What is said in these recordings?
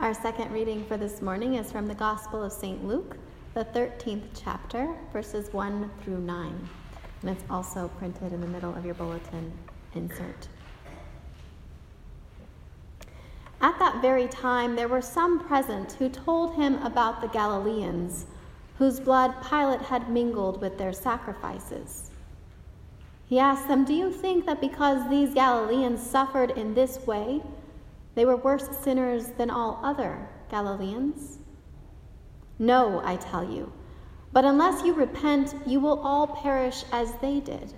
Our second reading for this morning is from the Gospel of St. Luke, the 13th chapter, verses 1 through 9. And it's also printed in the middle of your bulletin insert. At that very time, there were some present who told him about the Galileans, whose blood Pilate had mingled with their sacrifices. He asked them, Do you think that because these Galileans suffered in this way, they were worse sinners than all other Galileans? No, I tell you. But unless you repent, you will all perish as they did.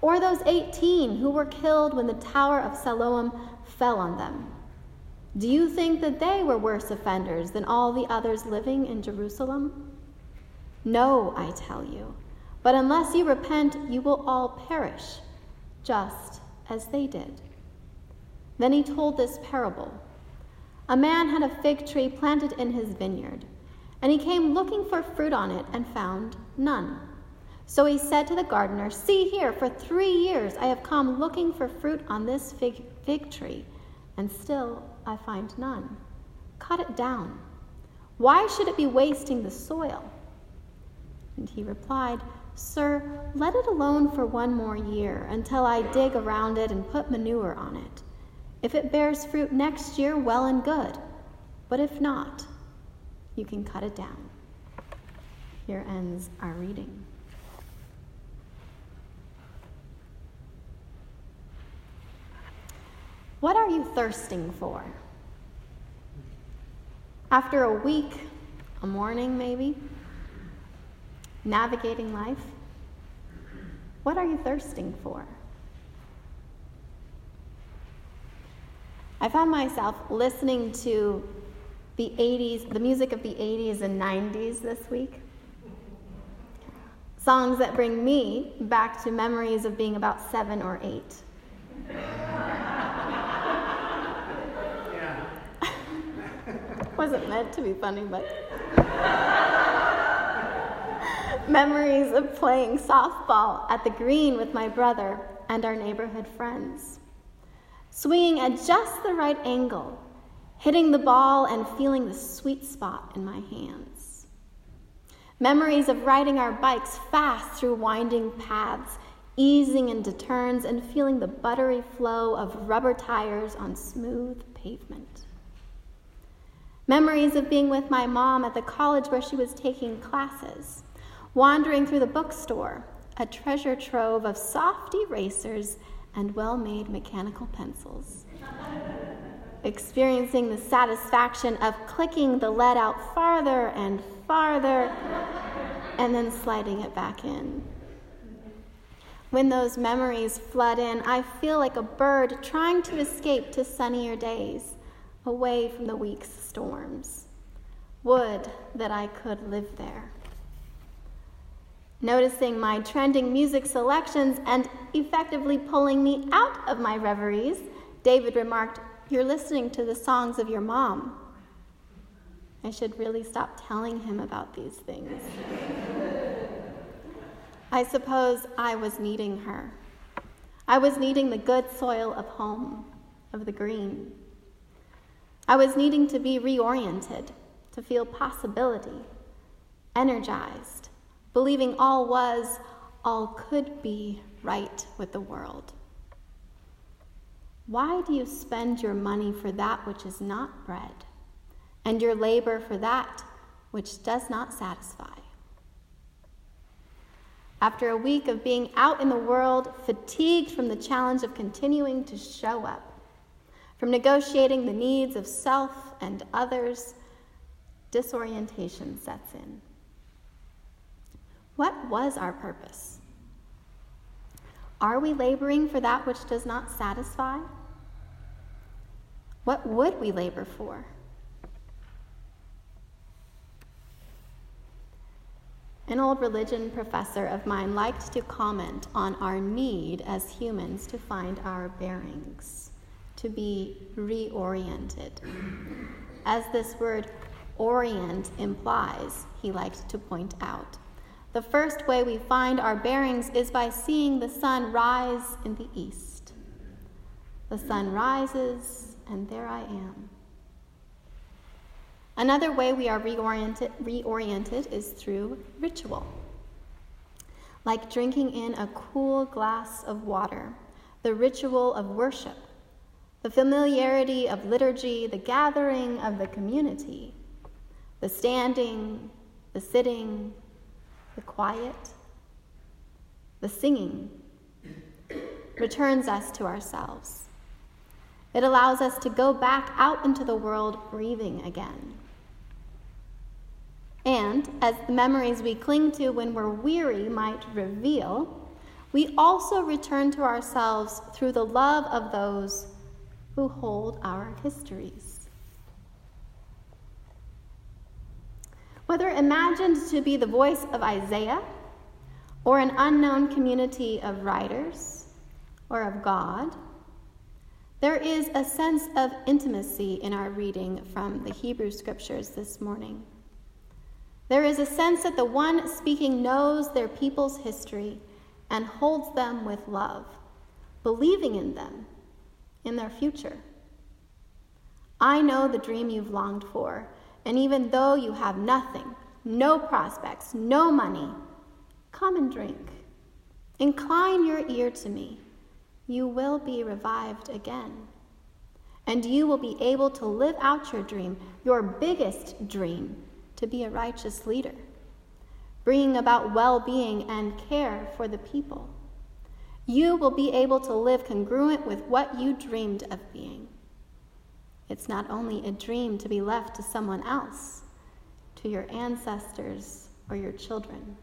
Or those 18 who were killed when the Tower of Siloam fell on them. Do you think that they were worse offenders than all the others living in Jerusalem? No, I tell you. But unless you repent, you will all perish, just as they did. Then he told this parable A man had a fig tree planted in his vineyard, and he came looking for fruit on it and found none. So he said to the gardener, See here, for three years I have come looking for fruit on this fig, fig tree, and still I find none. Cut it down. Why should it be wasting the soil? And he replied, Sir, let it alone for one more year until I dig around it and put manure on it. If it bears fruit next year, well and good. But if not, you can cut it down. Here ends our reading. What are you thirsting for? After a week, a morning maybe, navigating life, what are you thirsting for? I found myself listening to the 80s, the music of the 80s and 90s this week. Songs that bring me back to memories of being about seven or eight. Wasn't meant to be funny, but. memories of playing softball at the green with my brother and our neighborhood friends swinging at just the right angle, hitting the ball and feeling the sweet spot in my hands. Memories of riding our bikes fast through winding paths, easing into turns and feeling the buttery flow of rubber tires on smooth pavement. Memories of being with my mom at the college where she was taking classes, wandering through the bookstore, a treasure trove of soft erasers and well made mechanical pencils. Experiencing the satisfaction of clicking the lead out farther and farther and then sliding it back in. When those memories flood in, I feel like a bird trying to escape to sunnier days, away from the week's storms. Would that I could live there. Noticing my trending music selections and effectively pulling me out of my reveries, David remarked, You're listening to the songs of your mom. I should really stop telling him about these things. I suppose I was needing her. I was needing the good soil of home, of the green. I was needing to be reoriented, to feel possibility, energized believing all was, all could be right with the world. Why do you spend your money for that which is not bread, and your labor for that which does not satisfy? After a week of being out in the world, fatigued from the challenge of continuing to show up, from negotiating the needs of self and others, disorientation sets in. What was our purpose? Are we laboring for that which does not satisfy? What would we labor for? An old religion professor of mine liked to comment on our need as humans to find our bearings, to be reoriented. As this word orient implies, he liked to point out. The first way we find our bearings is by seeing the sun rise in the east. The sun rises, and there I am. Another way we are reoriented, reoriented is through ritual, like drinking in a cool glass of water, the ritual of worship, the familiarity of liturgy, the gathering of the community, the standing, the sitting, the quiet, the singing, returns us to ourselves. It allows us to go back out into the world breathing again. And as the memories we cling to when we're weary might reveal, we also return to ourselves through the love of those who hold our histories. Whether imagined to be the voice of Isaiah or an unknown community of writers or of God, there is a sense of intimacy in our reading from the Hebrew scriptures this morning. There is a sense that the one speaking knows their people's history and holds them with love, believing in them, in their future. I know the dream you've longed for, and even though you have nothing, no prospects, no money, come and drink. Incline your ear to me. You will be revived again. And you will be able to live out your dream, your biggest dream, to be a righteous leader, bringing about well being and care for the people. You will be able to live congruent with what you dreamed of being. It's not only a dream to be left to someone else, to your ancestors or your children.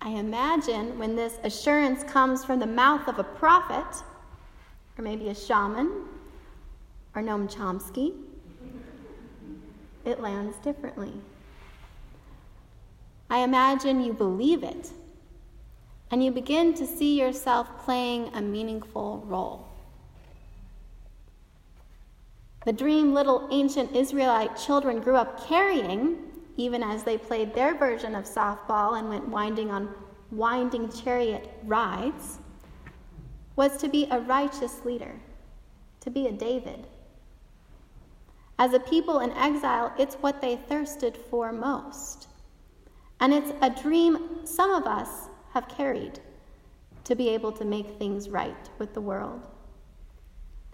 I imagine when this assurance comes from the mouth of a prophet, or maybe a shaman, or Noam Chomsky, it lands differently. I imagine you believe it, and you begin to see yourself playing a meaningful role. The dream little ancient Israelite children grew up carrying, even as they played their version of softball and went winding on winding chariot rides, was to be a righteous leader, to be a David as a people in exile, it's what they thirsted for most. And it's a dream some of us have carried to be able to make things right with the world.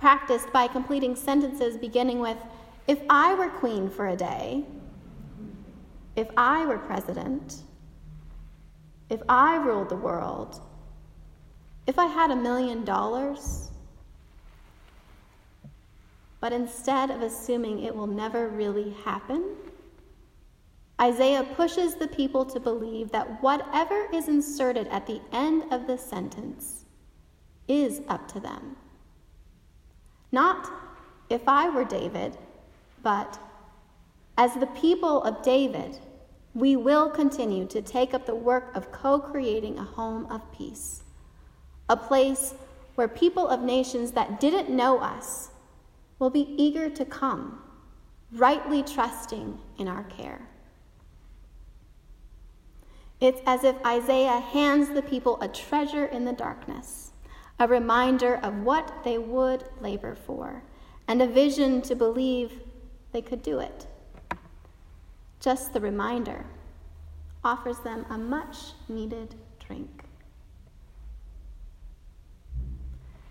Practiced by completing sentences beginning with, If I were queen for a day, if I were president, if I ruled the world, if I had a million dollars, but instead of assuming it will never really happen, Isaiah pushes the people to believe that whatever is inserted at the end of the sentence is up to them. Not if I were David, but as the people of David, we will continue to take up the work of co creating a home of peace, a place where people of nations that didn't know us will be eager to come, rightly trusting in our care. It's as if Isaiah hands the people a treasure in the darkness, a reminder of what they would labor for, and a vision to believe they could do it. Just the reminder offers them a much needed drink.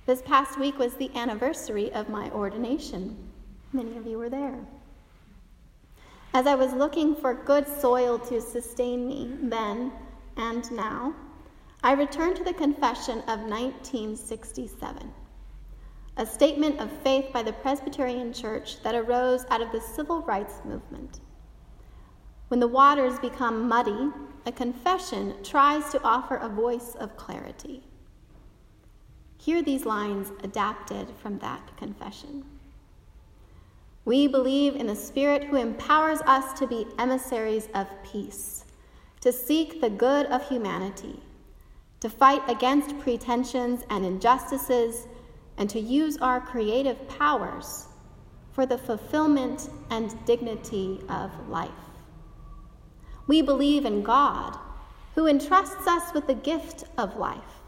This past week was the anniversary of my ordination. Many of you were there. As I was looking for good soil to sustain me then and now, I return to the confession of 1967, a statement of faith by the Presbyterian Church that arose out of the civil rights movement. When the waters become muddy, a confession tries to offer a voice of clarity. Hear these lines adapted from that confession. We believe in the Spirit who empowers us to be emissaries of peace, to seek the good of humanity, to fight against pretensions and injustices, and to use our creative powers for the fulfillment and dignity of life. We believe in God, who entrusts us with the gift of life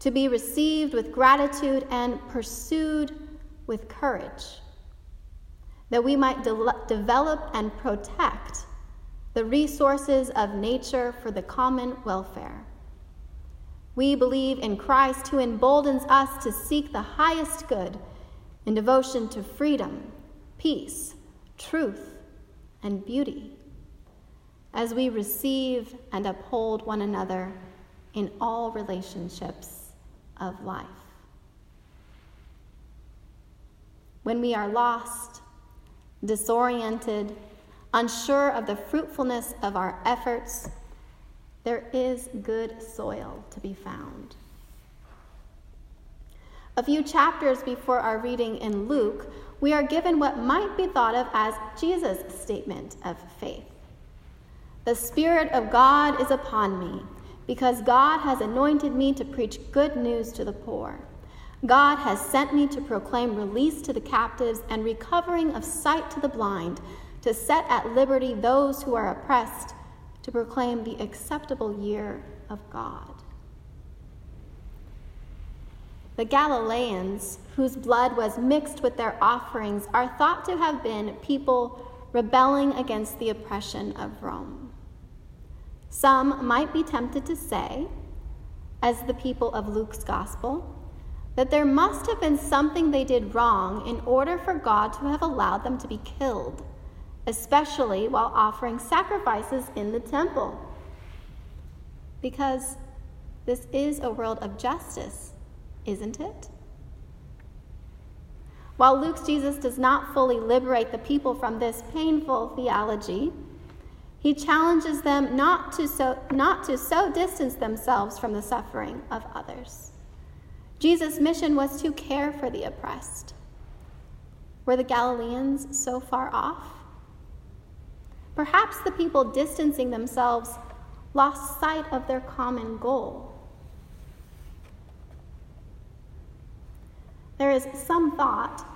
to be received with gratitude and pursued with courage. that we might de- develop and protect the resources of nature for the common welfare. We believe in Christ who emboldens us to seek the highest good in devotion to freedom, peace, truth, and beauty as we receive and uphold one another in all relationships of life. When we are lost, disoriented, unsure of the fruitfulness of our efforts, there is good soil to be found. A few chapters before our reading in Luke, we are given what might be thought of as Jesus' statement of faith. The Spirit of God is upon me, because God has anointed me to preach good news to the poor. God has sent me to proclaim release to the captives and recovering of sight to the blind, to set at liberty those who are oppressed, to proclaim the acceptable year of God. The Galileans, whose blood was mixed with their offerings, are thought to have been people rebelling against the oppression of Rome. Some might be tempted to say, as the people of Luke's gospel, that there must have been something they did wrong in order for God to have allowed them to be killed, especially while offering sacrifices in the temple. Because this is a world of justice, isn't it? While Luke's Jesus does not fully liberate the people from this painful theology, he challenges them not to so, not to so distance themselves from the suffering of others. Jesus' mission was to care for the oppressed. Were the Galileans so far off? Perhaps the people distancing themselves lost sight of their common goal. There is some thought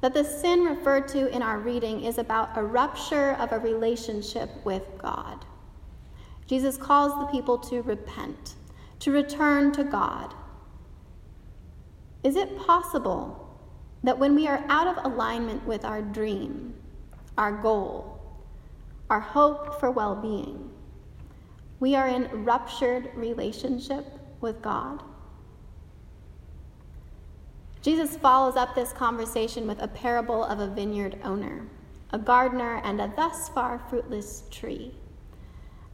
that the sin referred to in our reading is about a rupture of a relationship with God. Jesus calls the people to repent, to return to God, is it possible that when we are out of alignment with our dream, our goal, our hope for well being, we are in ruptured relationship with God? Jesus follows up this conversation with a parable of a vineyard owner, a gardener, and a thus far fruitless tree.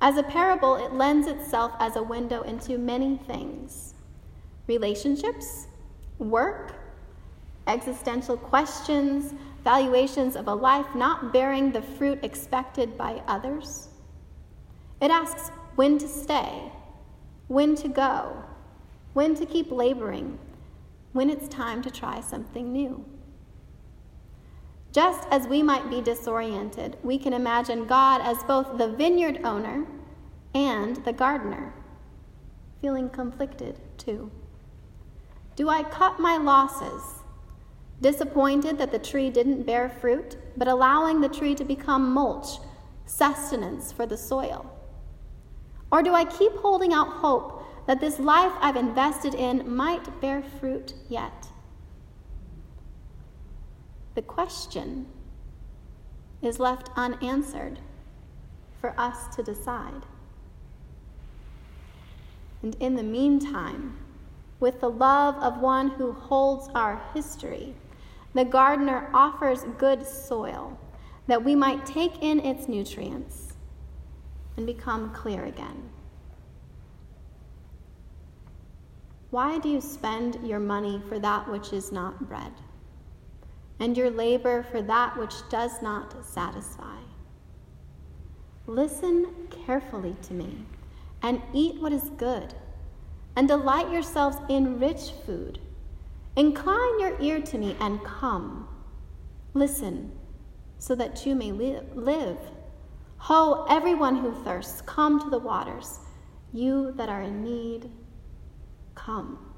As a parable, it lends itself as a window into many things relationships, work, existential questions, valuations of a life not bearing the fruit expected by others. It asks when to stay, when to go, when to keep laboring, when it's time to try something new. Just as we might be disoriented, we can imagine God as both the vineyard owner and the gardener, feeling conflicted too. Do I cut my losses, disappointed that the tree didn't bear fruit, but allowing the tree to become mulch, sustenance for the soil? Or do I keep holding out hope that this life I've invested in might bear fruit yet? The question is left unanswered for us to decide. And in the meantime, with the love of one who holds our history. The gardener offers good soil that we might take in its nutrients and become clear again. Why do you spend your money for that which is not bread, and your labor for that which does not satisfy? Listen carefully to me and eat what is good and delight yourselves in rich food. Incline your ear to me and come. Listen, so that you may live. Ho, everyone who thirsts, come to the waters. You that are in need, come.